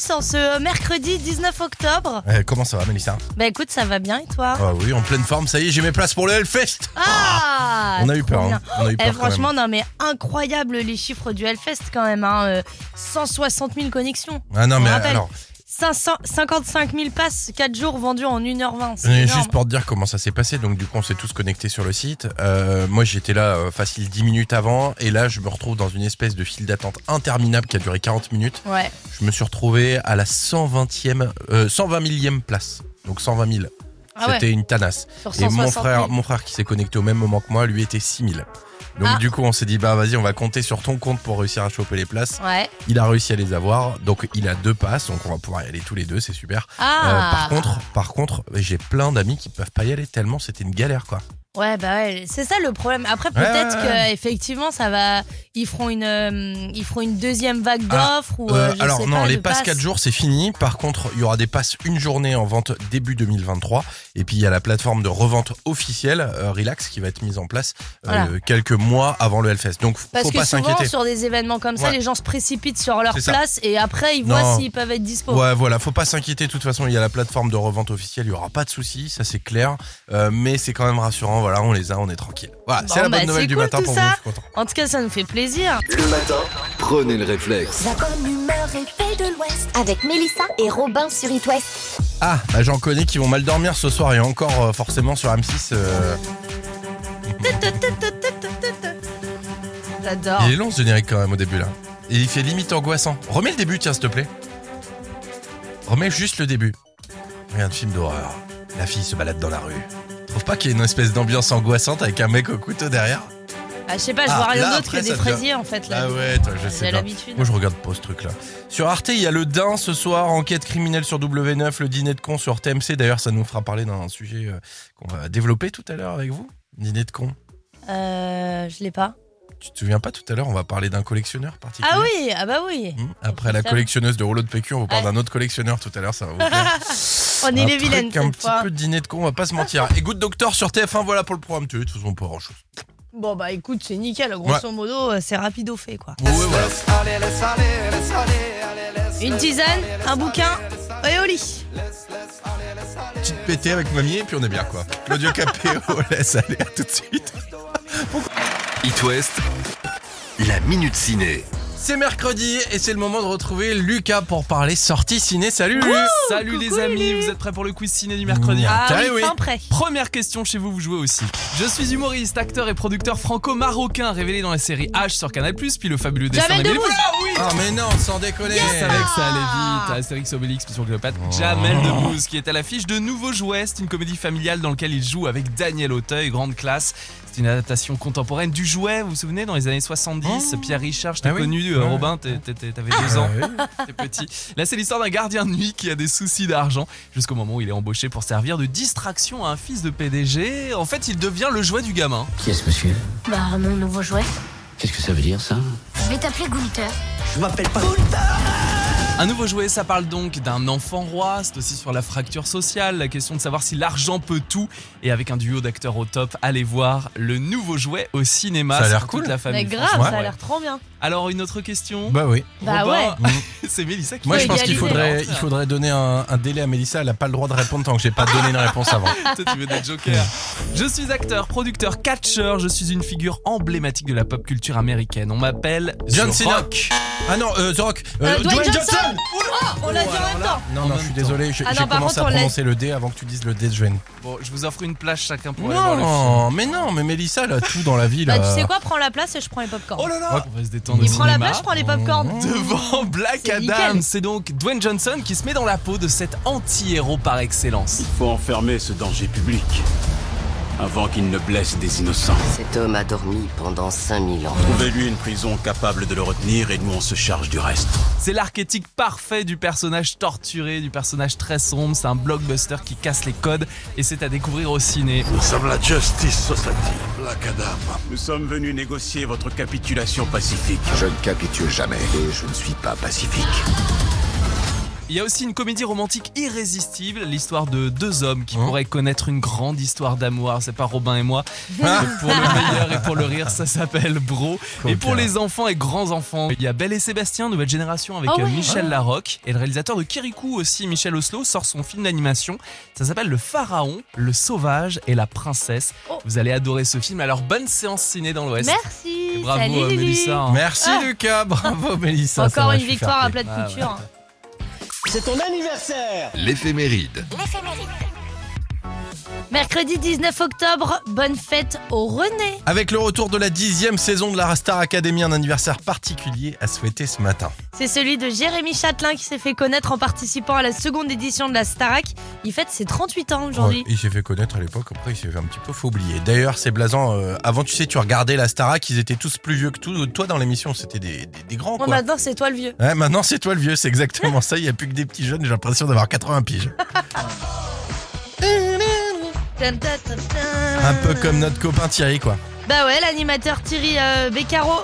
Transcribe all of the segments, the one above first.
sur ce mercredi 19 octobre. Euh, Comment ça va Mélissa? Bah écoute, ça va bien et toi? Ah oui, en pleine forme, ça y est, j'ai mes places pour le Hellfest Ah On a eu peur, hein. bien. On a eu Eh, quand franchement, non mais incroyable les chiffres du Hellfest quand même. Hein. euh, 160 000 connexions. Ah non On mais rappelle. alors, 500, 55 000 passes, 4 jours vendus en 1h20. C'est euh, énorme. juste pour te dire comment ça s'est passé, donc du coup on s'est tous connectés sur le site. Euh, moi j'étais là euh, facile 10 minutes avant, et là je me retrouve dans une espèce de file d'attente interminable qui a duré 40 minutes. Ouais. Je me suis retrouvé à la 120e, euh, 120 millième place, donc 120 000. Ah ouais. C'était une tanasse. Et mon 160 frère, 000. mon frère qui s'est connecté au même moment que moi, lui était 6000. Donc Ah. du coup on s'est dit bah vas-y on va compter sur ton compte pour réussir à choper les places. Ouais. Il a réussi à les avoir, donc il a deux passes, donc on va pouvoir y aller tous les deux, c'est super. Euh, Ah par contre, par contre, j'ai plein d'amis qui peuvent pas y aller tellement c'était une galère quoi. Ouais, bah ouais, c'est ça le problème. Après, peut-être Ouais, ouais, que effectivement, ça va. Ils feront une, euh, ils feront une deuxième vague Ah, d'offres ou. Euh, euh, je alors sais non, pas, les passes 4 jours c'est fini. Par contre, il y aura des passes une journée en vente début 2023. Et puis il y a la plateforme de revente officielle euh, Relax qui va être mise en place euh, Voilà. quelques mois avant le Hellfest. Donc Parce faut que pas souvent, s'inquiéter. sur des événements comme ça, Ouais. les gens se précipitent sur leur place et après, ils voient Non. s'ils peuvent être dispo. Ouais, voilà, faut pas s'inquiéter. De toute façon, il y a la plateforme de revente officielle, il y aura pas de soucis, ça c'est clair. Euh, mais c'est quand même rassurant. Voilà, on les a, on est tranquille. Voilà, Bon, c'est la bah, bonne nouvelle c'est du cool, matin pour ça. vous. Je suis content. En tout cas, ça nous fait plaisir. Le matin, prenez le réflexe. La bonne humeur et de l'Ouest. avec Mélissa et Robin sur It West. Ah, bah j'en connais qui vont mal dormir ce soir et encore euh, forcément sur M6. euh, J'adore. Il est long ce générique quand même au début là. Et il fait limite angoissant. Remets le début, tiens, s'il te plaît. Remets juste le début. Regarde, film d'horreur. La fille se balade dans la rue. Trouve pas qu'il y a une espèce d'ambiance angoissante avec un mec au couteau derrière Ah, je sais pas, je Ah, vois rien là, d'autre que des devient- fraisiers en fait. Là. Ah ouais, toi, je sais pas. Moi, je regarde pas ce truc-là. Sur Arte, il y a le Dain ce soir, enquête criminelle sur W9, le dîner de con sur TMC. D'ailleurs, ça nous fera parler d'un sujet euh, qu'on va développer tout à l'heure avec vous. Dîner de con. Euh, je l'ai pas. Tu te souviens pas tout à l'heure, on va parler d'un collectionneur particulier Ah oui, ah bah oui. Hmm, Après la collectionneuse de rouleaux de PQ, on vous parle Ouais. d'un autre collectionneur tout à l'heure, ça va vous plaire. On est les vilaines Un petit fois. peu de dîner de con, on va pas se mentir. Et Good Doctor sur TF1, voilà pour le programme. Tu sais, de toute façon, pas grand chose. Bon bah écoute, c'est nickel. Grosso modo, euh, c'est rapido fait quoi. Ouais, voilà. Une tisane, un bouquin et au lit. Petite pétée avec mamie, et puis on est bien, quoi. Claudio Capéo, laisse aller, à tout de suite. It West, la minute ciné. C'est mercredi et c'est le moment de retrouver Lucas pour parler sortie ciné. Salut Lu Salut les amis, Lulu. vous êtes prêts pour le quiz ciné du mercredi Ah, Ah oui, oui. fin prêt. Première question chez vous, vous jouez aussi. Je suis humoriste, acteur et producteur franco-marocain révélé dans la série H sur Canal+, puis le fabuleux destin Jamel d'Amélie Debbouze. Poulain, oui Ah mais non, sans déconner Je savais que ça allait vite. Astérix Obélix, Mission Cléopâtre. Oh. Jamel Debbouze, qui est à l'affiche de Nouveau Jouet. C'est une comédie familiale dans laquelle il joue avec Daniel Auteuil, grande classe. C'est une adaptation contemporaine du jouet, vous vous souvenez, dans les années 70. Oh. Pierre Richard, je t'ai Ah oui. connu, euh. Robin, t'avais deux ans. Ah oui. T'es petit. Là, c'est l'histoire d'un gardien de nuit qui a des soucis d'argent jusqu'au moment où il est embauché pour servir de distraction à un fils de PDG. En fait, il devient le jouet du gamin. Qui est ce monsieur? Bah, mon nouveau jouet. Qu'est-ce que ça veut dire ça? Je vais t'appeler Gunther. Je m'appelle pas. Un nouveau jouet, ça parle donc d'un enfant roi. C'est aussi sur la fracture sociale, la question de savoir si l'argent peut tout. Et avec un duo d'acteurs au top, allez voir le nouveau jouet au cinéma. Ça a l'air cool. la famille. Mais grave, ça a l'air trop bien. Alors, une autre question? Bah oui. Bah Robin, ouais. c'est Mélissa qui Moi je pense qu'il faudrait, il faudrait donner un, un délai à Mélissa, elle a pas le droit de répondre tant que j'ai pas donné une réponse avant. Toi, tu veux être Joker. Je suis acteur, producteur, catcheur. Je suis une figure emblématique de la pop culture américaine. On m'appelle John Cena. Ah non, euh, The Rock. Euh, Dwayne Johnson. Oh, on l'a dit en même temps. Non, non, je suis désolé, j'ai Ah j'ai non, par commencé contre, à on prononcer le D avant que tu dises le D de Joanne. Bon, je vous offre une place chacun pour aller voir le film. Non, mais non, mais Mélissa, elle a tout dans la vie là. Bah tu sais quoi, prends la place et je prends les popcorn. Oh là là On va se détendre Il prend la cinéma. place, je prends les popcorn. Devant Black C'est Adam, nickel. c'est donc Dwayne Johnson qui se met dans la peau de cet anti-héros par excellence. Il faut enfermer ce danger public avant qu'il ne blesse des innocents. Cet homme a dormi pendant 5000 ans. Trouvez-lui une prison capable de le retenir et nous on se charge du reste. C'est l'archétype parfait du personnage torturé, du personnage très sombre. C'est un blockbuster qui casse les codes et c'est à découvrir au ciné. Nous sommes la Justice Society, Black Adam. Nous sommes venus négocier votre capitulation pacifique. Je ne capitule jamais et je ne suis pas pacifique. Il y a aussi une comédie romantique irrésistible, l'histoire de deux hommes qui Hein pourraient connaître une grande histoire d'amour. C'est pas Robin et moi. Ah. Mais pour le meilleur et pour le rire, ça s'appelle Bro. Et pour les enfants et grands enfants, il y a Belle et Sébastien, nouvelle génération avec Ah euh, ouais. Michel Larocque. Et le réalisateur de Kirikou aussi, Michel Oslo, sort son film d'animation. Ça s'appelle Le Pharaon, le Sauvage et la Princesse. Oh. Vous allez adorer ce film. Alors bonne séance ciné dans l'Ouest. Merci. Et bravo Salut, euh. Mélissa. Merci Ah. Lucas, bravo Mélissa. Encore une victoire à plat de Ah, couture. C'est ton anniversaire L'éphéméride. Mercredi 19 octobre, bonne fête au René. Avec le retour de la dixième saison de la Star Academy, un anniversaire particulier à souhaiter ce matin. C'est celui de Jérémy Châtelain qui s'est fait connaître en participant à la seconde édition de la Starac. Il fête ses 38 ans aujourd'hui. Ouais, il s'est fait connaître à l'époque, après il s'est fait un petit peu faut oublier. D'ailleurs, c'est blasant. euh, avant, tu sais, tu regardais la Starac, ils étaient tous plus vieux que tout. Toi, dans l'émission, c'était des, des- des grands, Bon, quoi. maintenant, c'est toi le vieux. Ouais, maintenant, c'est toi le vieux, c'est exactement ça. Il n'y a plus que des petits jeunes, j'ai l'impression d'avoir 80 piges. Un peu comme notre copain Thierry, quoi. Bah ouais, l'animateur Thierry euh, Beccaro,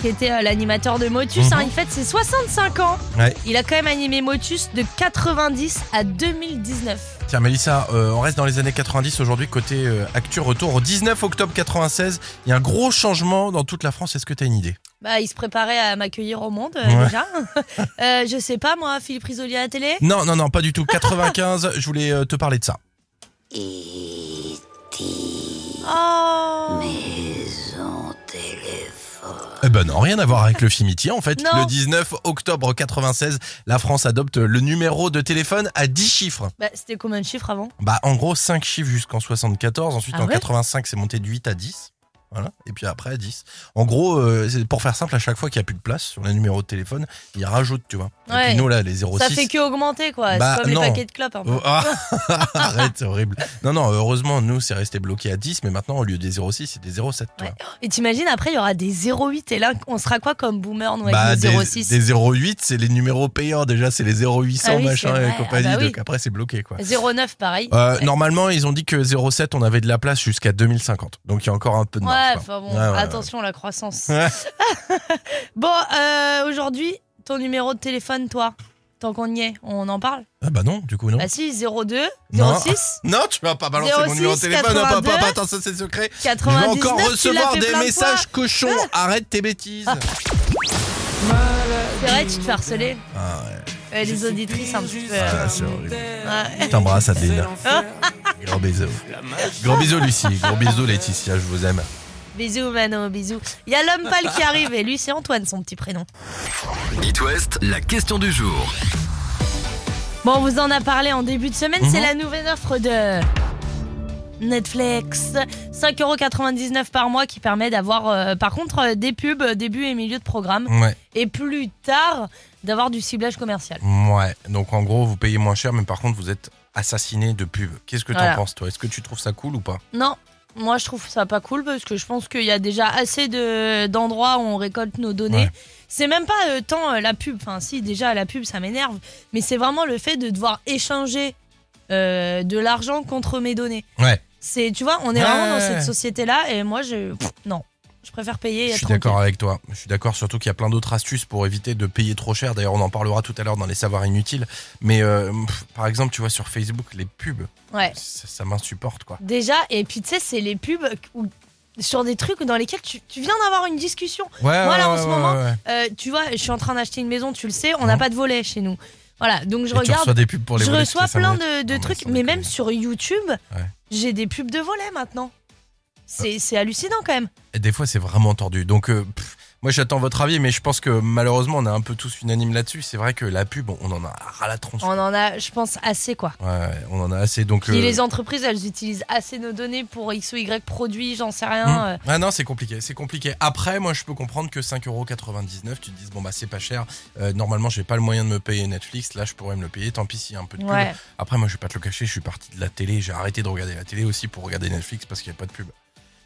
qui était euh, l'animateur de Motus, Mhm. hein, il fête ses 65 ans. Ouais. Il a quand même animé Motus de 90 à 2019. Tiens, Mélissa, euh, on reste dans les années 90 aujourd'hui, côté euh, actu, retour au 19 octobre 96. Il y a un gros changement dans toute la France. Est-ce que tu as une idée? Bah, il se préparait à m'accueillir au monde, euh, Ouais. déjà. Euh, je sais pas, moi, Philippe Risoli à la télé? Non, non, non, pas du tout. 95, je voulais euh, te parler de ça. Oh Eh ben non, rien à voir avec le Fimiti en fait. Non. Le 19 octobre 96, la France adopte le numéro de téléphone à 10 chiffres. Bah, c'était combien de chiffres avant? Bah en gros 5 chiffres jusqu'en 74, ensuite Ah en ouais? 85 c'est monté de 8 à 10. Voilà, et puis après à 10. En gros, euh, c'est- pour faire simple, à chaque fois qu'il n'y a plus de place sur le numéro de téléphone, il rajoute, tu vois. Et Ouais. puis nous là, les 06. Ça fait que augmenter, quoi. Bah, c'est comme non. les paquets de clopes, un peu. Oh, ah, arrête, c'est horrible. Non, non, heureusement, nous, c'est resté bloqué à 10, mais maintenant, au lieu des 06, c'est des 07, tu Ouais. vois. Et t'imagines, après, il y aura des 08. Et là, on sera quoi comme boomer, nous, avec Bah, des, 06 des 08, c'est les numéros payants. Déjà, c'est les 0800, Ah oui, machin et compagnie. Ah bah oui. Donc après, c'est bloqué, quoi. 09, pareil. Euh, Normalement, ils ont dit que 07, on avait de la place jusqu'à 2050. Donc, il y a encore un peu de Ouais, marge. Quoi. enfin bon, Ouais, ouais, attention la croissance. Ouais. bon, euh, aujourd'hui, ton numéro de téléphone, toi, tant qu'on y est, on en parle Ah bah non, du coup, non. Bah si, 02 Non. 06 Non, tu vas pas balancer mon 06, numéro de téléphone. Non, pas, 82, pas, pas, attends, ça c'est secret. Je vais 99, encore recevoir des de messages cochons. Arrête tes bêtises. C'est vrai, tu te fais harceler. Ah ouais, Euh, les auditrices, un petit peu. ah, euh, c'est horrible. ouais. Je t'embrasse, Adeline. Gros bisous. Gros bisous, Lucie. Gros bisous, Laetitia. Je vous aime. Bisous, Mano, bisous. Il y a l'homme pâle qui arrive et lui, c'est Antoine, son petit prénom. It West, la question du jour. Bon, on vous en a parlé en début de semaine, Mhm. c'est la nouvelle offre de Netflix. 5,99€ par mois qui permet d'avoir, euh, par contre, euh, des pubs, euh, début et milieu de programme. Ouais. Et plus tard, d'avoir du ciblage commercial. Ouais. Donc en gros, vous payez moins cher, mais par contre, vous êtes assassiné de pub. Qu'est-ce que t'en Voilà. penses, toi? Est-ce que tu trouves ça cool ou pas? Non, moi je trouve ça pas cool parce que je pense qu'il y a déjà assez de, d'endroits où on récolte nos données. Ouais. C'est même pas euh, tant euh, la pub, enfin si déjà la pub ça m'énerve, mais c'est vraiment le fait de devoir échanger euh, de l'argent contre mes données. Ouais. C'est, tu vois, on est vraiment dans cette société-là et moi je, pff, non, préfère payer. et Je suis d'accord avec toi. Je suis d'accord surtout qu'il y a plein d'autres astuces pour éviter de payer trop cher. D'ailleurs, on en parlera tout à l'heure dans les savoirs inutiles. Mais euh, pff, par exemple, tu vois sur Facebook, les pubs, Ouais. ça, ça m'insupporte quoi. Déjà, et puis tu sais, c'est les pubs où- sur des trucs dans lesquels tu, tu viens d'avoir une discussion. Ouais, Moi, là, en ouais, ce ouais, moment. Euh, tu vois, je suis en train d'acheter une maison, tu le sais, on n'a Mhm. pas de volet chez nous. Voilà, donc je Et tu regarde. reçois des pubs pour les je volets reçois plein de, de trucs, mais même sur YouTube, j'ai des pubs de volets maintenant. C'est hallucinant quand même. Et des fois, c'est vraiment tordu. Donc, euh, pff, moi, j'attends votre avis, mais je pense que malheureusement, on est un peu tous unanimes là-dessus. C'est vrai que la pub, on en a ras la tronche. On en a, je pense, assez quoi. Ouais, ouais, on en a assez. Donc, Puis euh, les entreprises, elles utilisent assez nos données pour X ou Y produits, j'en sais rien. Euh. Ah non, c'est compliqué, c'est compliqué. Après, moi, je peux comprendre que 5,99€, tu te dises, bon, bah, c'est pas cher. Normalement, j'ai pas le moyen de me payer Netflix. Là, je pourrais me le payer. Tant pis s'il y a un peu de pub. Ouais. Après, moi, je vais pas te le cacher, je suis parti de la télé. J'ai arrêté de regarder la télé aussi pour regarder Netflix parce qu'il n'y a pas de pub.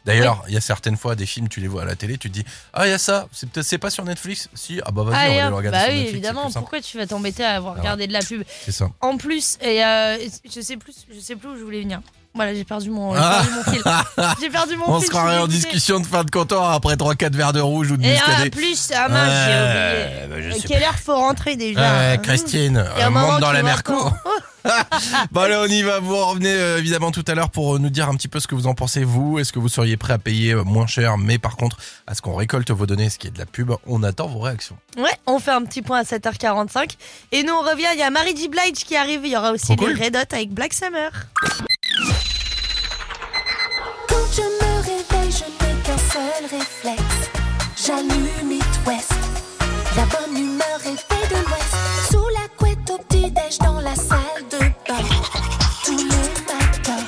D'ailleurs, il y a certaines fois des films, tu les vois à la télé, tu te dis, ah, il y a ça, c'est peut-être c'est pas sur Netflix Si, ah bah vas-y, on va le regarder bah sur oui, Netflix. évidemment. Pourquoi tu vas t'embêter à avoir Ah. regardé de la pub C'est ça. En plus, et euh, je sais plus, je sais plus où je voulais venir. Voilà, j'ai perdu mon, j'ai Ah. perdu mon fil. J'ai perdu mon On fil. se je croirait en discussion de fin de comptoir après 3-4 verres de rouge ou de Et en muscadet. plus, ah mince, j'ai oublié. Bah, quelle heure faut rentrer déjà hein Christine, euh, monte dans la merco. Bon allez, on y va. Vous revenez euh, évidemment tout à l'heure pour euh, nous dire un petit peu ce que vous en pensez vous. Est-ce que vous seriez prêt à payer euh, moins cher, mais par contre, à ce qu'on récolte vos données, ce qui est de la pub, on attend vos réactions. Ouais, on fait un petit point à 7h45. Et nous, on revient. Il y a Mary J. Blige qui arrive. Il y aura aussi Trop les cool. Red Hot avec Black Summer. Quand je me réveille, je n'ai qu'un seul réflexe. J'allume It West. La bonne humeur est faite de la salle de bain. Tous les matins.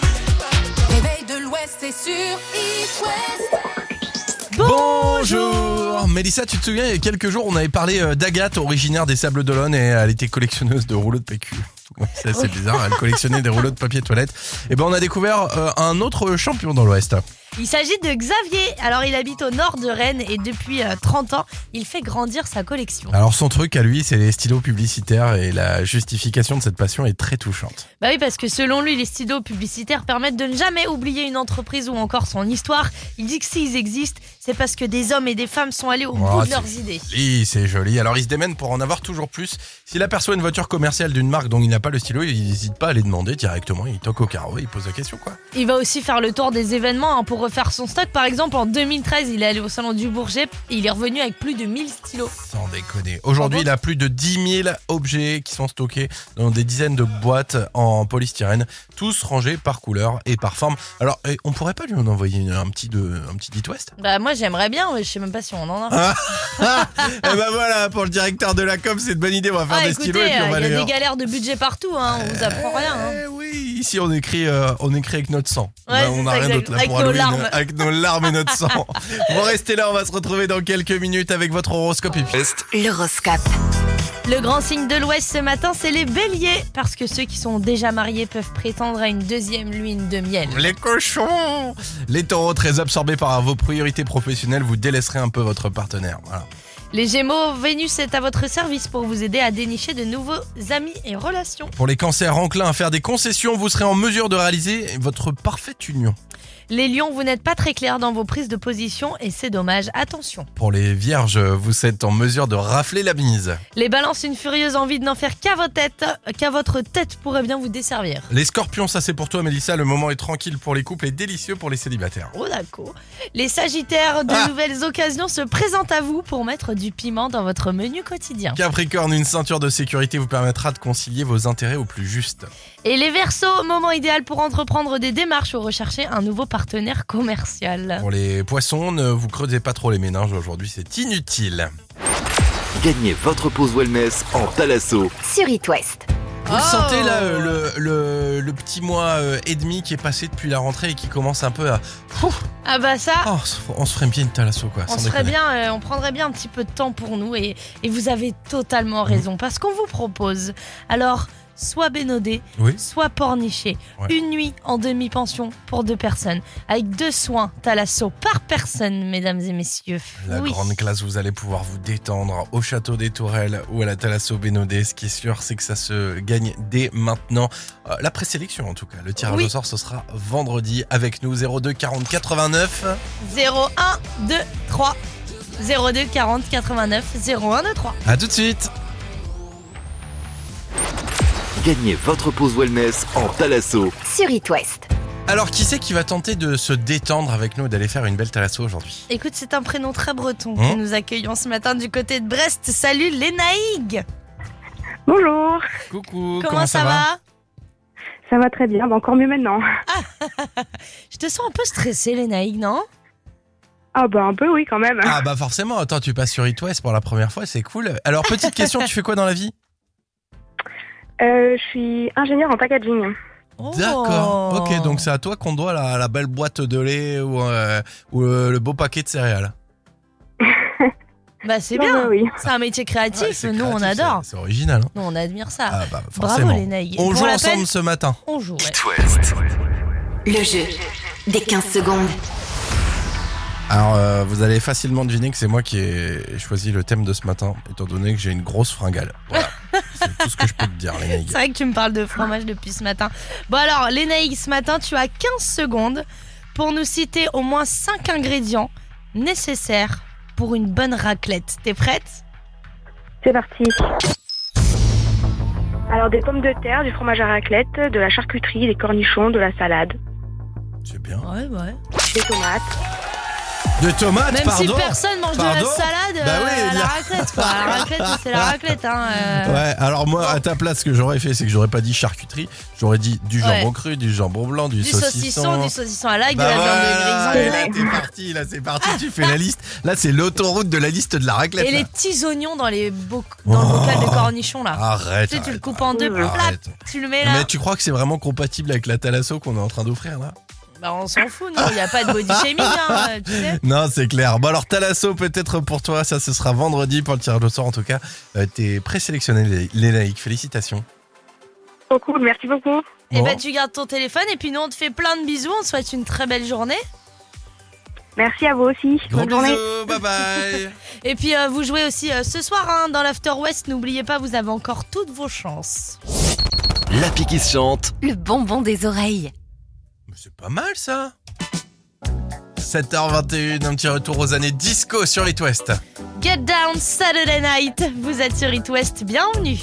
Réveil de l'Ouest, c'est sur It West. Bonjour Mélissa, tu te souviens, il y a quelques jours, on avait parlé euh, d'Agathe, originaire des Sables d'Olonne, et elle était collectionneuse de rouleaux de PQ. Ouais, C'est assez bizarre, elle collectionnait des rouleaux de papier toilette. Et ben on a découvert euh, un autre champion dans l'Ouest. Il s'agit de Xavier. Alors, il habite au nord de Rennes et depuis euh, 30 ans, il fait grandir sa collection. Alors son truc à lui, c'est les stylos publicitaires et la justification de cette passion est très touchante. Bah oui, parce que selon lui, les stylos publicitaires permettent de ne jamais oublier une entreprise ou encore son histoire. Il dit que s'ils existent, c'est parce que des hommes et des femmes sont allés au Oh, bout de leurs idées. Oui, c'est joli. Alors il se démène pour en avoir toujours plus. S'il aperçoit une voiture commerciale d'une marque dont il n'a pas le stylo, il n'hésite pas à les demander directement. Il toque au carreau, il pose la question quoi. Il va aussi faire le tour des événements hein, pour refaire son stock. Par exemple, en 2013, il est allé au salon du Bourget et il est revenu avec plus de 1000 stylos. Sans déconner. Aujourd'hui, il a plus de 10 000 objets qui sont stockés dans des dizaines de boîtes en polystyrène, tous rangés par couleur et par forme. Alors, eh, on pourrait pas lui en envoyer une- un petit de, un petit It West Bah moi j'aimerais bien, mais je sais même pas si on en a. Ah, Eh ben voilà, pour le directeur de la com, c'est une bonne idée. On va faire Ah des écoutez, stylos et puis on il y a des galères de budget partout, hein, on vous apprend rien. hein. Eh oui, ici on écrit, euh, on écrit avec notre sang. Ouais, Bah, on n'a rien d'autre là Avec pour nos Halloween, larmes. Avec nos larmes et notre sang. Vous restez là, on va se retrouver dans quelques minutes avec votre horoscope. Et puis... L'horoscope. Le grand signe de l'Ouest ce matin, c'est les béliers, parce que ceux qui sont déjà mariés peuvent prétendre à une deuxième lune de miel. Les cochons Les taureaux très absorbés par vos priorités professionnelles, vous délaisserez un peu votre partenaire. Voilà. Les gémeaux, Vénus est à votre service pour vous aider à dénicher de nouveaux amis et relations. Pour les cancers enclins à faire des concessions, vous serez en mesure de réaliser votre parfaite union. Les lions, vous n'êtes pas très clairs dans vos prises de position et c'est dommage, attention. Pour les vierges, vous êtes en mesure de rafler la mise. Les balances, une furieuse envie de n'en faire qu'à votre tête, qu'à votre tête pourrait bien vous desservir. Les scorpions, ça c'est pour toi Mélissa, le moment est tranquille pour les couples et délicieux pour les célibataires. Oh d'accord. Les sagittaires, de Ah. nouvelles occasions se présentent à vous pour mettre du piment dans votre menu quotidien. Capricorne, une ceinture de sécurité vous permettra de concilier vos intérêts au plus juste. Et les versos, moment idéal pour entreprendre des démarches ou rechercher un nouveau partenaire commercial. Pour les poissons, ne vous creusez pas trop les méninges aujourd'hui, c'est inutile. Gagnez votre pause wellness en Talasso. Sur It West. Vous le Oh. sentez là, euh, le, le, le petit mois euh, et demi qui est passé depuis la rentrée et qui commence un peu à... Ah bah ça, oh, on se- ferait bien une thalasso quoi, on sans se ferait bien, euh, on prendrait bien un petit peu de temps pour nous et, et vous avez totalement raison parce qu'on vous propose alors soit bénodé, Oui. soit porniché, Ouais. une nuit en demi-pension pour deux personnes avec deux soins Thalasso par personne, mesdames et messieurs. La oui. grande classe, vous allez pouvoir vous détendre au château des Tourelles ou à la Thalasso Bénodé. Ce qui est sûr, c'est que ça se gagne dès maintenant. Euh, la présélection en tout cas. Le tirage Oui. au sort, ce sera vendredi avec nous 02 40 89. 0 1 2 3 02 40 89 01 2 3. À tout de suite. Gagnez votre pause wellness en Talasso. Sur It West. Alors, qui c'est qui va tenter de se détendre avec nous et d'aller faire une belle Thalasso aujourd'hui? Écoute, c'est un prénom très breton Hein que nous accueillons ce matin du côté de Brest. Salut Lénaïg Bonjour, Coucou, Comment, ça, va, ça va très bien, bah encore mieux maintenant. Je te sens un peu stressée Lénaïg, non? Ah bah un peu oui quand même. Ah bah forcément, attends, tu passes sur It West pour la première fois, c'est cool. Alors, petite question, tu fais quoi dans la vie? Euh, je suis ingénieure en packaging. Oh. D'accord, ok, donc c'est à toi qu'on doit la, la belle boîte de lait ou, euh, ou le, le beau paquet de céréales. Bah c'est Non, bien, oui. c'est un métier créatif, Ouais, c'est nous on créatif, adore. C'est c'est original. Hein Nous on admire ça. ah bah Bravo forcément. Lénaïg. On Pour joue la ensemble peine, ce matin. On joue, ouais. It West. Le jeu des 15 secondes. Alors euh, vous allez facilement deviner que c'est moi qui ai choisi le thème de ce matin, étant donné que j'ai une grosse fringale. Voilà. C'est tout ce que je peux te dire, Lénaïque. C'est vrai que tu me parles de fromage depuis ce matin. Bon alors, Lénaïque, ce matin, tu as 15 secondes pour nous citer au moins 5 ingrédients nécessaires pour une bonne raclette. T'es prête? C'est parti. Alors, des pommes de terre, du fromage à raclette, de la charcuterie, des cornichons, de la salade, C'est bien. Ouais, ouais. des tomates. De tomates, Même pardon si personne mange de la salade Bah euh, oui, la a- raclette, quoi. La raclette, c'est la raclette, hein. euh. Ouais, alors moi, à ta place, ce que j'aurais fait, c'est que j'aurais pas dit charcuterie, j'aurais dit du jambon Ouais. cru, du jambon blanc, du, Du saucisson, du saucisson à l'ail, Bah de la viande de là grison. t'es parti, là c'est parti, tu fais la liste. Là c'est l'autoroute de la liste de la raclette. Et là. les petits oignons dans les dans le Oh. bocal de cornichons, là. Arrête. tu sais, tu le arrête, coupes en deux, tu le mets là. Mais tu crois que c'est vraiment compatible avec la thalasso qu'on est en train d'offrir là? Bah, on s'en fout, nous. Il n'y a pas de body shaming, hein, tu sais. Non, c'est clair. Bon alors thalasso peut-être pour toi, ça ce sera vendredi pour le tirage au sort en tout cas. Euh, T'es présélectionné les, les laïcs, félicitations. Trop cool, merci beaucoup. Et Bon. bah, tu gardes ton téléphone et puis nous, on te fait plein de bisous. On te souhaite une très belle journée. Merci à vous aussi. Gros Bonne journée. bisous, bye bye. Et puis, euh, vous jouez aussi euh, ce soir hein, dans l'After West. N'oubliez pas, vous avez encore toutes vos chances. L'appli qui se chante. Le bonbon des oreilles. C'est pas mal ça 7h21, un petit retour aux années disco sur It West. Get Down Saturday Night. Vous êtes sur It West. Bienvenue.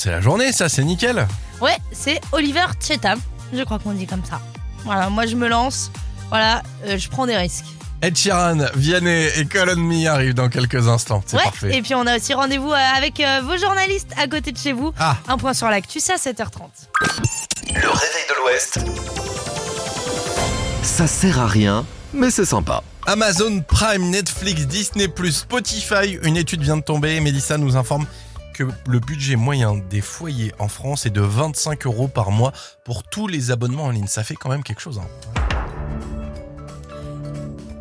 Commencer la journée, ça c'est nickel. Ouais, c'est Oliver Chetam. Je crois qu'on dit comme ça. Voilà, moi je me lance. Voilà, euh, je prends des risques. Ed Sheeran, Vianney et Call on Me arrivent dans quelques instants. C'est ouais, parfait. et puis on a aussi rendez-vous euh, avec euh, vos journalistes à côté de chez vous. Ah. Un point sur l'actu, c'est à 7h30. Le réveil de l'Ouest. Ça sert à rien, mais c'est sympa. Amazon Prime, Netflix, Disney+, Spotify, une étude vient de tomber. Mélissa nous informe le budget moyen des foyers en France est de 25 euros par mois pour tous les abonnements en ligne. Ça fait quand même quelque chose. hein.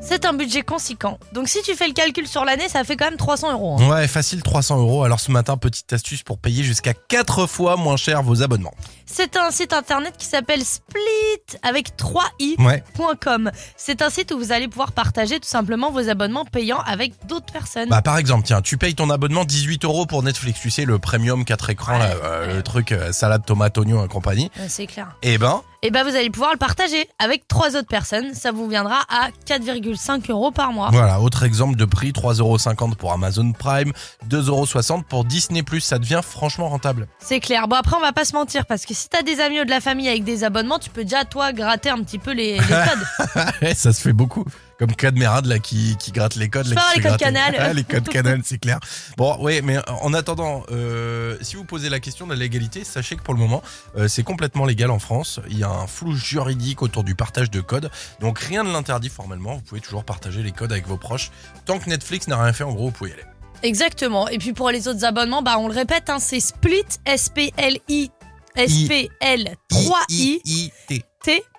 C'est un budget conséquent. Donc si tu fais le calcul sur l'année, ça fait quand même 300 euros. hein. Ouais, facile 300 euros. Alors ce matin, petite astuce pour payer jusqu'à 4 fois moins cher vos abonnements. C'est un site internet qui s'appelle Split avec 3i. Ouais. .com. C'est un site où vous allez pouvoir partager tout simplement vos abonnements payants avec d'autres personnes. Bah par exemple, tiens, tu payes ton abonnement 18 euros pour Netflix, tu sais, le premium 4 écrans, là, euh, le truc euh, salade, tomate, oignon et compagnie. C'est clair. Eh ben, Et ben vous allez pouvoir le partager avec trois autres personnes. Ça vous viendra à 4,5 5 euros par mois. Voilà, autre exemple de prix, 3,50€ pour Amazon Prime, 2,60€ pour Disney+, ça devient franchement rentable. C'est clair. Bon, après, on va pas se mentir parce que si t'as des amis ou de la famille avec des abonnements, tu peux déjà, toi, gratter un petit peu les, les codes. Ça se fait beaucoup. Comme Cadmerade là qui, qui gratte les codes. Je là, les codes. Canal. Les codes canal, c'est clair. Bon, oui, mais en attendant, euh, si vous posez la question de la légalité, sachez que pour le moment, euh, c'est complètement légal en France. Il y a un flou juridique autour du partage de codes. Donc rien ne l'interdit formellement. Vous pouvez toujours partager les codes avec vos proches. Tant que Netflix n'a rien fait, en gros, vous pouvez y aller. Exactement. Et puis pour les autres abonnements, bah, on le répète, hein, c'est Split, S-P-L-I, S-P-L-3-I. I-I-T.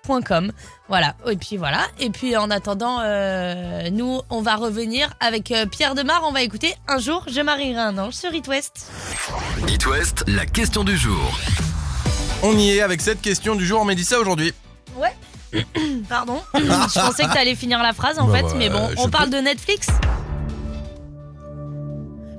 t.com. Voilà. Et puis voilà. Et puis en attendant, euh, nous, on va revenir avec euh, Pierre Demar. On va écouter Un jour, je marierai un ange sur It West. It West, la question du jour. On y est avec cette question du jour. On Mélissa aujourd'hui. Ouais. Pardon. je pensais que t'allais finir la phrase en Bah, fait, bah, mais bon, je on parle peux. de Netflix.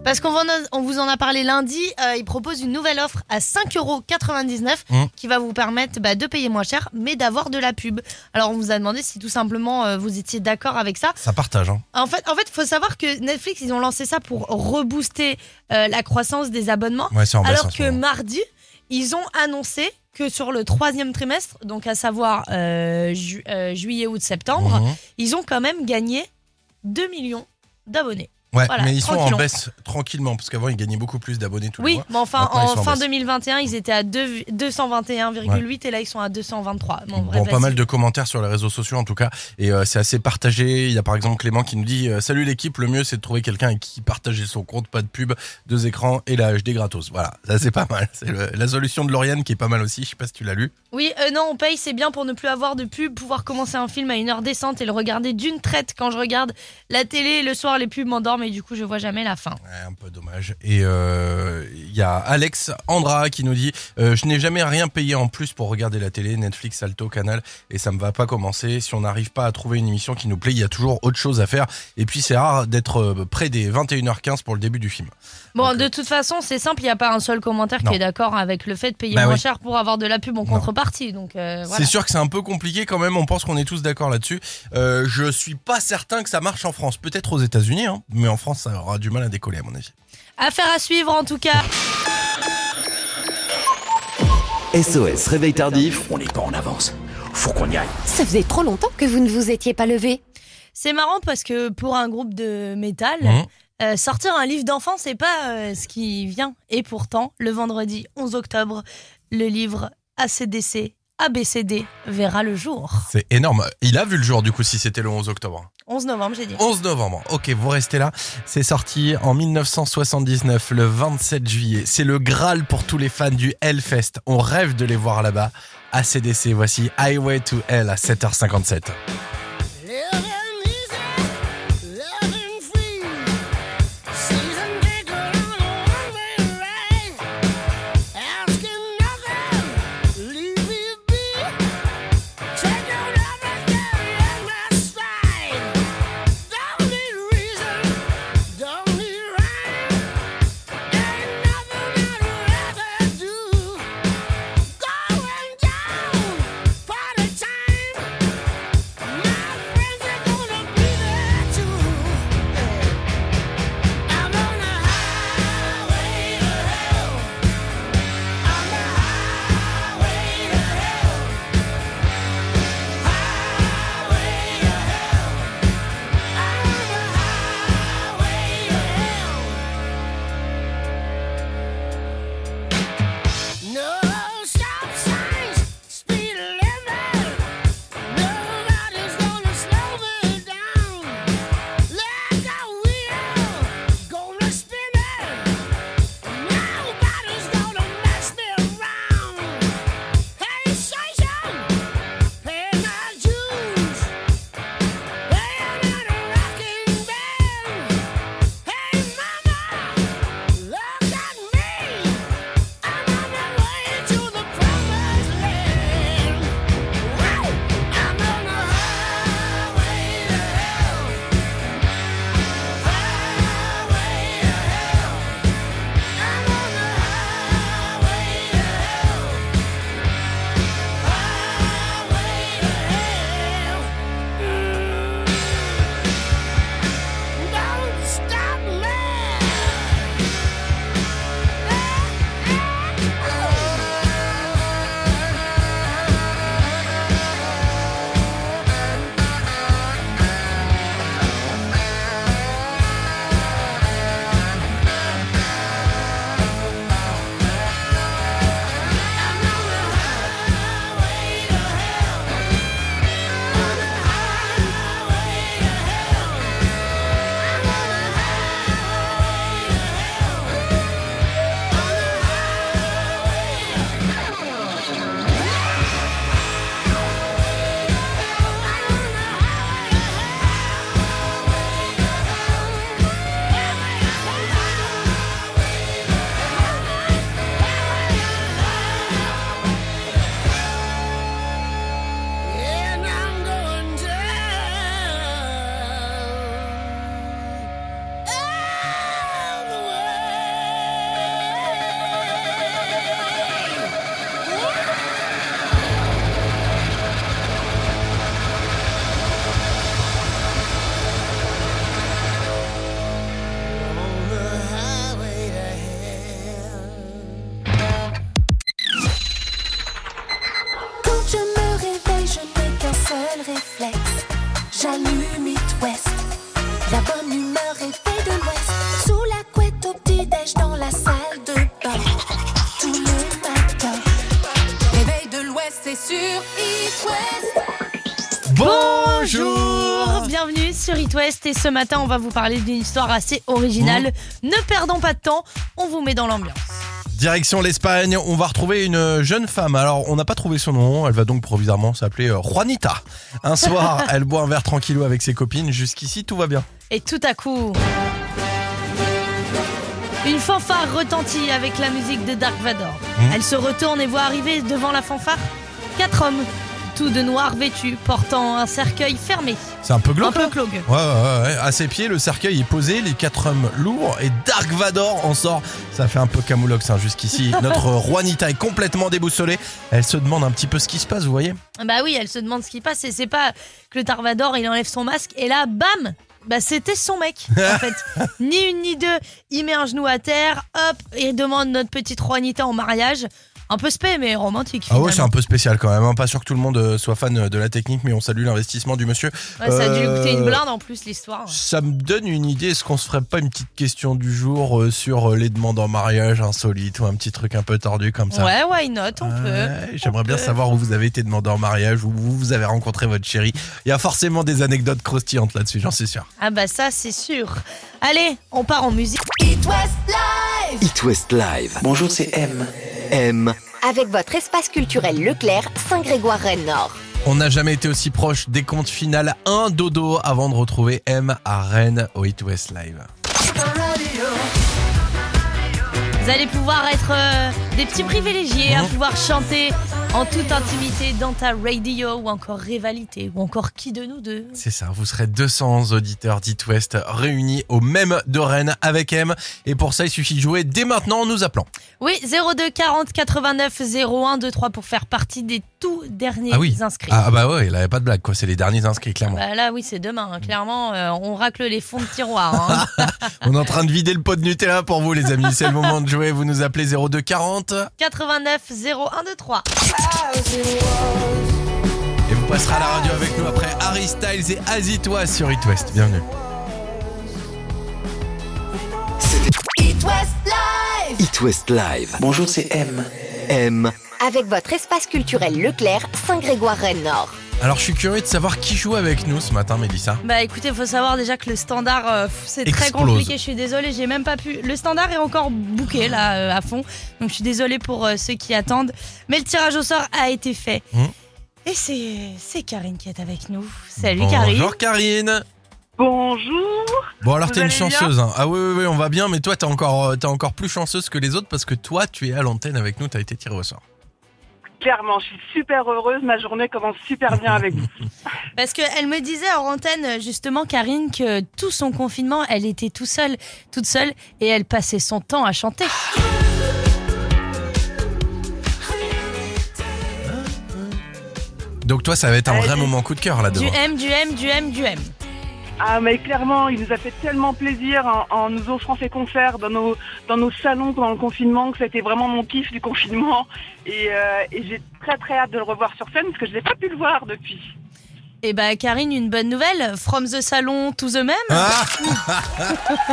Parce qu'on on vous en a parlé lundi, euh, il propose une nouvelle offre à 5,99€ Mmh. qui va vous permettre bah, de payer moins cher, mais d'avoir de la pub. Alors on vous a demandé si tout simplement euh, vous étiez d'accord avec ça. Ça partage. Hein. En fait, en fait, faut savoir que Netflix, ils ont lancé ça pour rebooster euh, la croissance des abonnements. Ouais, c'est en baisse en alors que mardi, ils ont annoncé que sur le troisième trimestre, donc à savoir euh, ju- juillet, août, septembre, Mhm. ils ont quand même gagné 2 millions d'abonnés. Ouais, Voilà, mais ils sont en baisse tranquillement parce qu'avant ils gagnaient beaucoup plus d'abonnés tous les Oui, mois. mais enfin, Maintenant, en fin baisse. 2021, ils étaient à deux- 221,8 et là, ils sont à 223. Bon, Bon, pas mal de commentaires sur les réseaux sociaux en tout cas, et euh, c'est assez partagé. Il y a par exemple Clément qui nous dit euh, Salut l'équipe, le mieux c'est de trouver quelqu'un avec qui partager son compte, pas de pub, deux écrans et la HD gratos. Voilà, ça c'est pas mal. C'est la solution de Lauriane qui est pas mal aussi. Je sais pas si tu l'as lu. Oui, euh, non, on paye, c'est bien pour ne plus avoir de pub, pouvoir commencer un film à une heure décente et le regarder d'une traite. Quand je regarde la télé le soir, les pubs m'endorment et du coup, je vois jamais la fin. Ouais, un peu dommage. Et euh, il y a Alex Andra qui nous dit euh, Je n'ai jamais rien payé en plus pour regarder la télé, Netflix, Alto, Canal, et ça me va pas commencer. Si on n'arrive pas à trouver une émission qui nous plaît, il y a toujours autre chose à faire. Et puis c'est rare d'être euh, près des 21h15 pour le début du film. Bon, Donc, de euh, toute façon, c'est simple, il n'y a pas un seul commentaire Non. qui est d'accord avec le fait de payer Bah moins oui. cher pour avoir de la pub en contrepartie. Donc euh, voilà. C'est sûr que c'est un peu compliqué quand même, on pense qu'on est tous d'accord là-dessus. Euh, je suis pas certain que ça marche en France, peut-être aux États-Unis, hein, mais en France ça aura du mal à décoller à mon avis. Affaire à suivre en tout cas. SOS Réveil Tardif. On n'est pas en avance. Faut qu'on y aille. Ça faisait trop longtemps que vous ne vous étiez pas levé. C'est marrant parce que pour un groupe de métal, Mhm. euh, sortir un livre d'enfant, c'est pas euh, ce qui vient. Et pourtant, le vendredi 11 octobre, le livre ACDC, ABCD verra le jour. C'est énorme. Il a vu le jour du coup si c'était le 11 octobre. 11 novembre, j'ai dit. 11 novembre. Ok, vous restez là. C'est sorti en 1979, le 27 juillet. C'est le Graal pour tous les fans du Hellfest. On rêve de les voir là-bas. ACDC, voici Highway to Hell à 7h57. Et ce matin on va vous parler d'une histoire assez originale. Ne perdons pas de temps, on vous met dans l'ambiance. Direction l'Espagne, on va retrouver une jeune femme. Alors, on n'a pas trouvé son nom, elle va donc provisoirement s'appeler euh, Juanita. Un soir, elle boit un verre tranquillou avec ses copines. Jusqu'ici, tout va bien. Et tout à coup... Une fanfare retentit avec la musique de Dark Vador. Mhm. Elle se retourne et voit arriver devant la fanfare quatre hommes, tous de noir vêtus, portant un cercueil fermé. C'est un peu glauque. Un peu hein clogue. Ouais, ouais, ouais, ouais. À ses pieds, le cercueil est posé, les quatre hommes lourds et Dark Vador en sort. Ça fait un peu camoulox hein, jusqu'ici. Notre Juanita est complètement déboussolée. Elle se demande un petit peu ce qui se passe, vous voyez Bah oui, elle se demande ce qui passe et c'est pas que le Tarvador il enlève son masque et là, bam bah c'était son mec en fait. Ni une ni deux, il met un genou à terre, hop, il demande notre petite Juanita en mariage. Un peu spé mais romantique. Ah ouais, c'est un peu spécial quand même. hein. Pas sûr que tout le monde euh, soit fan de la technique, mais on salue l'investissement du monsieur. Ouais, ça a dû lui coûter une Euh, blinde en plus l'histoire. Ça me donne une idée. Est-ce qu'on se ferait pas une petite question du jour euh, sur euh, les demandes en mariage insolites ou un petit truc un peu tordu comme ça? Ouais, why not, on peut. J'aimerais bien peut. savoir où vous avez été demandé en mariage, où vous, vous avez rencontré votre chérie. Il y a forcément des anecdotes croustillantes là-dessus, j'en suis sûr. Ah bah ça c'est sûr. Allez, on part en musique. It West Live It West Live. Bonjour, c'est M. M. Avec votre espace culturel Leclerc, Saint-Grégoire-Rennes-Nord. On n'a jamais été aussi proche des comptes finales. Un dodo avant de retrouver M à Rennes au It West Live. Vous allez pouvoir être euh, des petits privilégiés à Mhm. pouvoir chanter en toute intimité dans ta radio ou encore rivalité ou encore qui de nous deux. C'est ça, vous serez 200 auditeurs d'It West réunis au même de Rennes avec M. Et pour ça, il suffit de jouer dès maintenant en nous appelant. Oui, 02 40 89 01 23 pour faire partie des tout derniers Ah oui. inscrits. Ah bah ouais, il avait pas de blague quoi, c'est les derniers inscrits clairement. Bah là oui c'est demain, hein. clairement euh, on racle les fonds de tiroir. hein. On est en train de vider le pot de Nutella pour vous les amis, c'est le moment de jouer, vous nous appelez 02 40 89 01 23. et vous passerez à la radio avec nous après Harry Styles et Azitois sur It West. Bienvenue. It West Live It West Live. Bonjour, c'est M. M. Avec votre espace culturel Leclerc, Saint-Grégoire-Rennes-Nord. Alors je suis curieux de savoir qui joue avec nous ce matin Mélissa. Bah écoutez, faut savoir déjà que le standard, euh, c'est très compliqué. Je suis désolée, j'ai même pas pu. Le standard est encore booké là euh, à fond, donc je suis désolée pour euh, ceux qui attendent. Mais le tirage au sort a été fait. Mhm. Et c'est Karine qui est avec nous. Salut Karine. Bonjour Karine. Bonjour. Bon alors t'es une chanceuse. hein. Ah oui oui oui on va bien mais toi t'es encore, t'es encore plus chanceuse que les autres parce que toi tu es à l'antenne avec nous, t'as été tiré au sort. Clairement, je suis super heureuse. Ma journée commence super bien avec vous. Parce qu'elle me disait en antenne justement Karine que tout son confinement, elle était tout seule, toute seule, et elle passait son temps à chanter. Donc toi ça va être un Allez. vrai moment coup de cœur là Du. M, du M, du M, du M. Ah, mais clairement, il nous a fait tellement plaisir en, en nous offrant ces concerts dans nos, dans nos salons pendant le confinement que ça a été vraiment mon kiff du confinement. Et, euh, et j'ai très très hâte de le revoir sur scène parce que je n'ai pas pu le voir depuis. Et bah Karine, une bonne nouvelle. From the salon to the même. Ah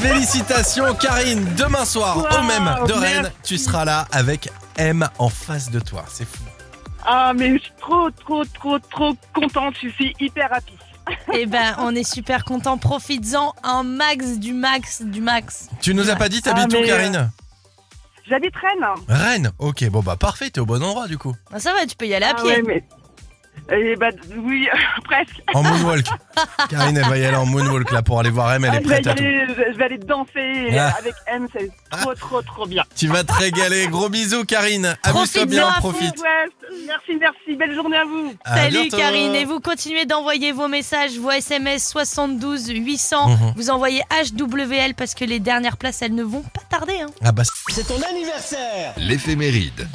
Félicitations Karine, demain soir au Wow, même de Rennes, merci. tu seras là avec M en face de toi, c'est fou. Ah, mais je suis trop trop trop trop contente. Je suis hyper happy. Et ben on est super content. Profites-en un max du max du max. Tu nous as pas dit t'habites Ah, où mais, Karine? J'habite Rennes. Rennes, ok bon bah parfait, t'es au bon endroit du coup. Ah, ça va, tu peux y aller à Ah pied. ouais, mais... Eh bah, oui, presque. En moonwalk. Karine elle va y aller en moonwalk là pour aller voir M, elle Ah, est je, vais prête à tout. aller, je- je vais aller danser Ah. avec M, c'est trop trop trop bien. Tu vas te régaler, gros bisous Karine, amuse-toi bien, à fond, profite. Ouais, merci, merci, belle journée à vous. À Salut bientôt. Karine et vous continuez d'envoyer vos messages, vos SMS 72 800. Mhm. Vous envoyez HWL parce que les dernières places elles ne vont pas tarder. hein. Ah bah C'est ton anniversaire L'éphéméride.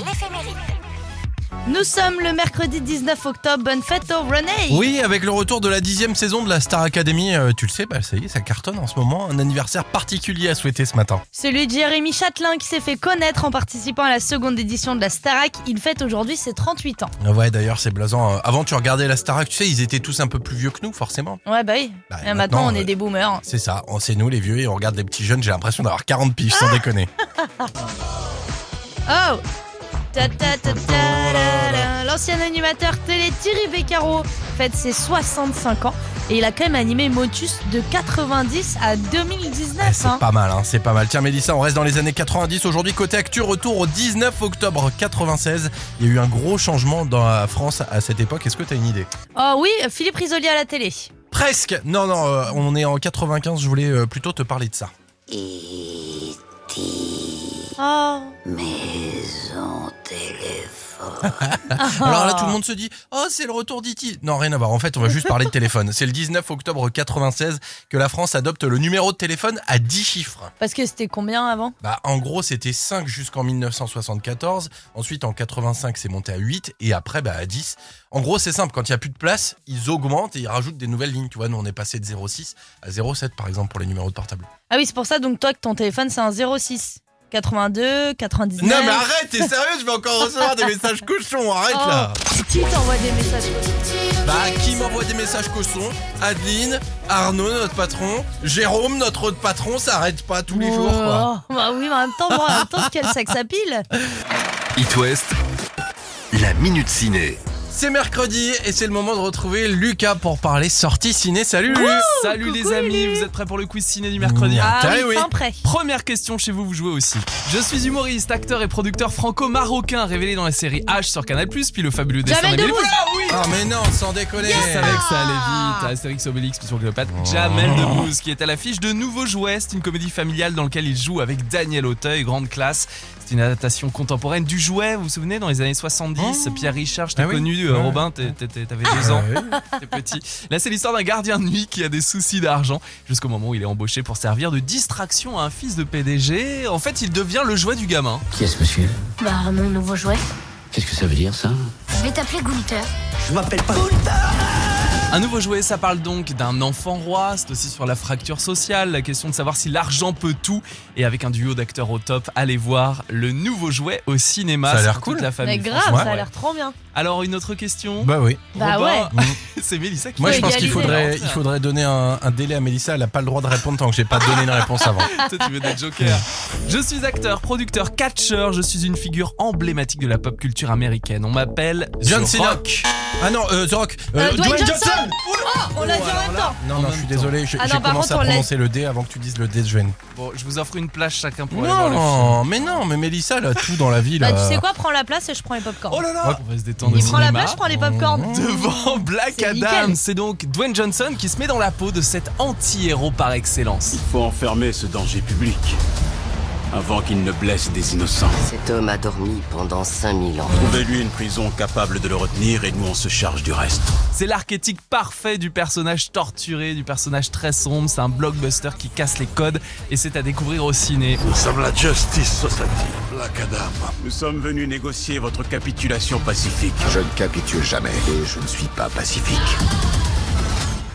Nous sommes le mercredi 19 octobre. Bonne fête au René. Oui, avec le retour de la dixième saison de la Star Academy, euh, tu le sais, bah ça y est, ça cartonne en ce moment. Un anniversaire particulier à souhaiter ce matin. Celui de Jérémy Châtelain qui s'est fait connaître en participant à la seconde édition de la Starac. Il fête aujourd'hui ses 38 ans. Ouais, d'ailleurs, c'est blason. Euh, Avant, tu regardais la Starac, tu sais, ils étaient tous un peu plus vieux que nous, forcément. Ouais, bah oui. Bah, Et maintenant, maintenant, on est euh, des boomers. C'est ça, on- c'est nous les vieux et on regarde les petits jeunes, j'ai l'impression d'avoir 40 piges, sans déconner. Oh L'ancien animateur télé Thierry Beccaro fête ses 65 ans et il a quand même animé Motus de 90 à 2019. Eh, C'est hein. pas mal, hein, c'est pas mal. Tiens, Mélissa, on reste dans les années 90. Aujourd'hui, côté actu, retour au 19 octobre 96. Il y a eu un gros changement dans la France à cette époque. Est-ce que tu as une idée? Oh oui, Philippe Risoli à la télé. Presque Non, non, euh, on est en 95. Je voulais euh, plutôt te parler de ça. Oh. Maison téléphone. Alors là, tout le monde se dit Oh, c'est le retour d'E.T. Non, rien à voir. En fait, on va juste parler de téléphone. C'est le 19 octobre 96 que la France adopte le numéro de téléphone à 10 chiffres. Parce que c'était combien avant? Bah, en gros, c'était 5 jusqu'en 1974. Ensuite, en 85, c'est monté à 8. Et après, bah, à 10. En gros, c'est simple. Quand il n'y a plus de place, ils augmentent et ils rajoutent des nouvelles lignes. Tu vois, nous, on est passé de 06 à 07, par exemple, pour les numéros de portable. Ah oui, c'est pour ça donc toi que ton téléphone c'est un 06 82 99. Non, mais arrête, t'es sérieux Je vais encore recevoir des messages cochons. Arrête Oh. là. Qui t'envoie des messages Bah, qui m'envoie des messages cochons? Adeline, Arnaud, notre patron, Jérôme, notre autre patron, ça arrête pas tous les jours, quoi. Oh, Bah oui, mais en même temps, bon, en même temps, quel sexe à pile It West, la minute ciné. C'est mercredi et c'est le moment de retrouver Lucas pour parler sortie ciné. Salut Salut coucou, les amis, Lulu. vous êtes prêts pour le quiz ciné du mercredi Ah T'as oui, oui. fin prêt. Première question chez vous, vous jouez aussi. Je suis humoriste, acteur et producteur franco-marocain révélé dans la série H sur Canal+, puis le fabuleux dessin Jamel d'Amélie Debbouze. Poulain, oui Ah mais non, sans déconner Je savais que ça allait Ah. vite. Astérix Obélix, Mission Cléopâtre. Jamel Debbouze qui est à l'affiche de Nouveau Jouet. C'est une comédie familiale dans laquelle il joue avec Daniel Auteuil, grande classe. C'est une adaptation contemporaine du jouet, vous vous souvenez, dans les années 70. Pierre Richard, je t'ai Ah oui. connu, euh, Ouais. Robin, t'avais deux ans. T'es petit. Là, c'est l'histoire d'un gardien de nuit qui a des soucis d'argent jusqu'au moment où il est embauché pour servir de distraction à un fils de PDG. En fait, il devient le jouet du gamin. Qui est ce monsieur? Bah, mon nouveau jouet. Qu'est-ce que ça veut dire ça Je vais t'appeler Gunther. Je m'appelle pas. Un nouveau jouet, ça parle donc d'un enfant roi. C'est aussi sur la fracture sociale, la question de savoir si l'argent peut tout. Et avec un duo d'acteurs au top, allez voir le nouveau jouet au cinéma. Ça a l'air toute cool. La Mais famille, grave, franchement. ça a l'air trop bien. Alors, une autre question? Bah oui. Bah Robin, ouais. c'est Mélissa qui Moi je pense qu'il faudrait, il faudrait donner un, un délai à Mélissa, elle a pas le droit de répondre tant que j'ai pas donné une réponse avant. Toi, tu veux des jokers. Je suis acteur, producteur, catcheur. Je suis une figure emblématique de la pop culture américaine. On m'appelle John The Cena. Rock. Ah non, euh, The Rock. Euh, Dwayne Johnson. Oh, on l'a dit en même temps. Non, non, même je suis désolé, j'ai Ah non, j'ai par commencé contre, à prononcer le D avant que tu dises le D de Jane. Bon, je vous offre une place chacun pour aller voir le film. Non, mais non, mais Mélissa, elle a tout dans la vie là. Bah, tu sais quoi, prends la place et je prends les popcorn. Oh là là On va se détendre Il prend la place, je prends les popcorn. Devant Black Adam, c'est donc Dwayne Johnson qui se met dans la peau de cet anti-héros par excellence. Il faut enfermer ce danger public avant qu'il ne blesse des innocents. Cet homme a dormi pendant 5000 ans. Trouvez-lui une prison capable de le retenir et nous on se charge du reste. C'est l'archétype parfait du personnage torturé, du personnage très sombre. C'est un blockbuster qui casse les codes et c'est à découvrir au ciné. Nous sommes la Justice Society, Black Adam. Nous sommes venus négocier votre capitulation pacifique. Je ne capitule jamais et je ne suis pas pacifique.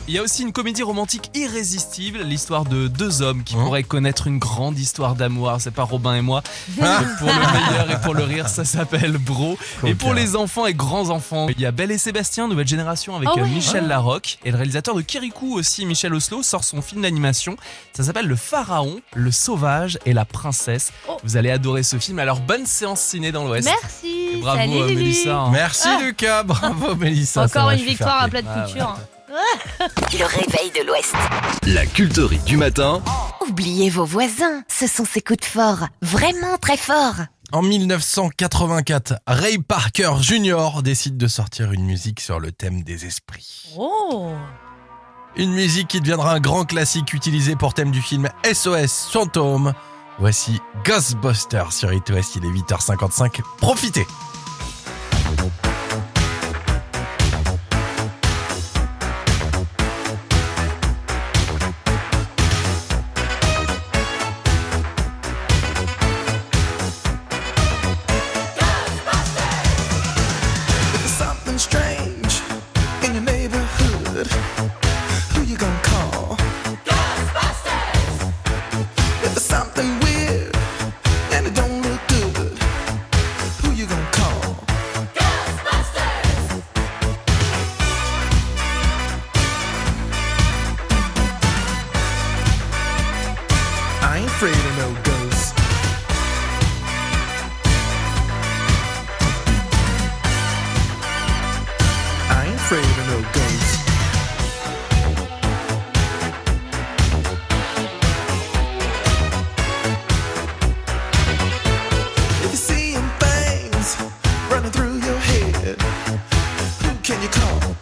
Il y a aussi une comédie romantique irrésistible, l'histoire de deux hommes qui Hein pourraient connaître une grande histoire d'amour. C'est pas Robin et moi. Mais pour le meilleur et pour le rire, ça s'appelle Bro. Et pour les enfants et grands enfants, il y a Belle et Sébastien, nouvelle génération avec Ah euh, ouais. Michel Larocque. Et le réalisateur de Kirikou aussi, Michel Oslo, sort son film d'animation. Ça s'appelle Le Pharaon, le Sauvage et la Princesse. Oh. Vous allez adorer ce film. Alors bonne séance ciné dans l'Ouest. Merci. Et bravo Salut, euh. Mélissa. Merci Ah. Lucas, bravo Mélissa. Encore une victoire à plat de Ah ouais. Le réveil de l'Ouest. La culterie du matin, Oubliez vos voisins. Ce sont ces coups de fort. Vraiment très forts. En 1984, Ray Parker Jr. décide de sortir une musique sur le thème des esprits. Oh. Une musique qui deviendra un grand classique utilisé pour thème du film SOS Fantôme. Voici Ghostbusters sur It West, il est 8h55. Profitez can you come?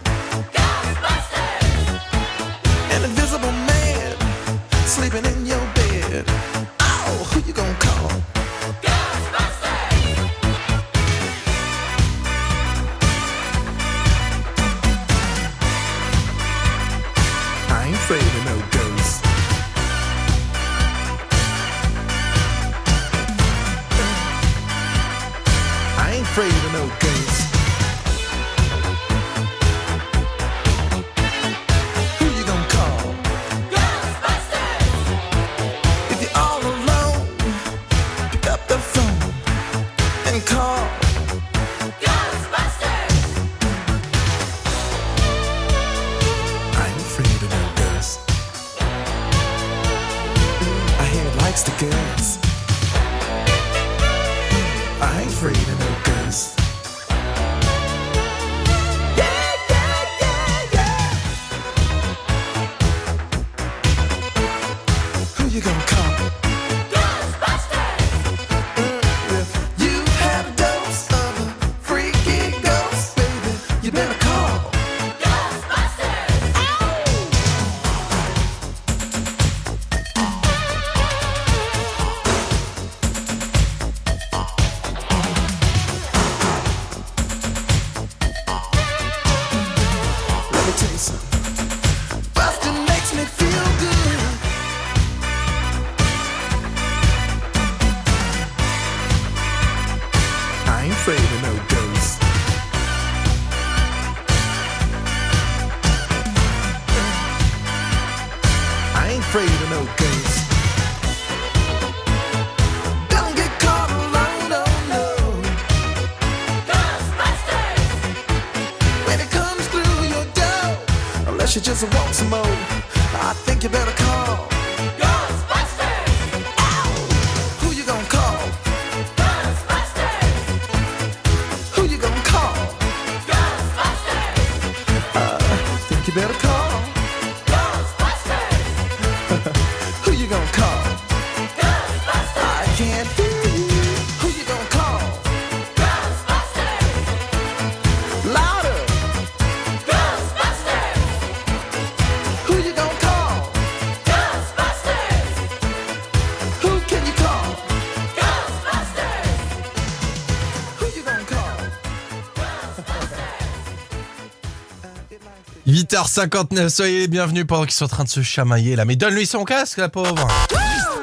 8h59, soyez les bienvenus pendant qu'ils sont en train de se chamailler là. Mais donne-lui son casque, la pauvre.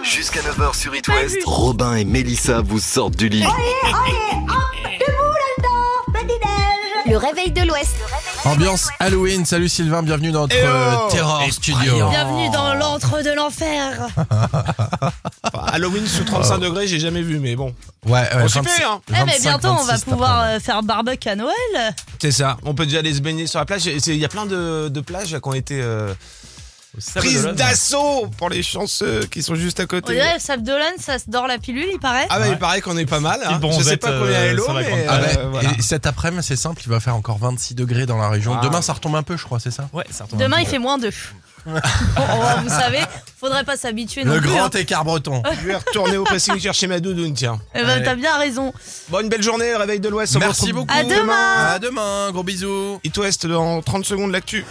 Jusqu'à 9h sur It West, Robin et Mélissa vous sortent du lit. Le réveil de l'Ouest. Ambiance Halloween. Salut Sylvain, bienvenue dans notre Eh oh euh, Terror Studio. Bienvenue dans l'antre de l'enfer. Halloween sous 35 degrés, j'ai jamais vu, mais bon. Ouais, ouais, On s'y 25 fait, hein. Eh mais bientôt on va 26 pouvoir euh, faire barbecue à Noël. C'est ça. On peut déjà aller se baigner sur la plage. C'est- Il y a plein de, de plages qui ont été euh, prises d'assaut pour les chanceux qui sont juste à On côté. dirait le sable d'Olonne, ça se dort la pilule, il paraît. Ah bah il paraît qu'on est pas mal. Hein. Petite Je sais bronzette, pas combien euh, est l'eau, sur la mais grande euh, Ah ouais, voilà. Et cet après-midi, c'est simple, il va faire encore 26 degrés dans la région. Ah. Demain, ça retombe un peu, je crois, c'est ça? Ouais, ça retombe. Demain il fait moins 2. Vous savez, faudrait pas s'habituer non Le plus. grand hein. écart breton. Je vais retourner au pressing chercher ma doudoune, tiens. Eh ben, t'as bien raison. Bon, une belle journée, réveil de l'Ouest. on Merci retrouve beaucoup. À demain. À demain, gros bisous. It West dans 30 secondes, l'actu.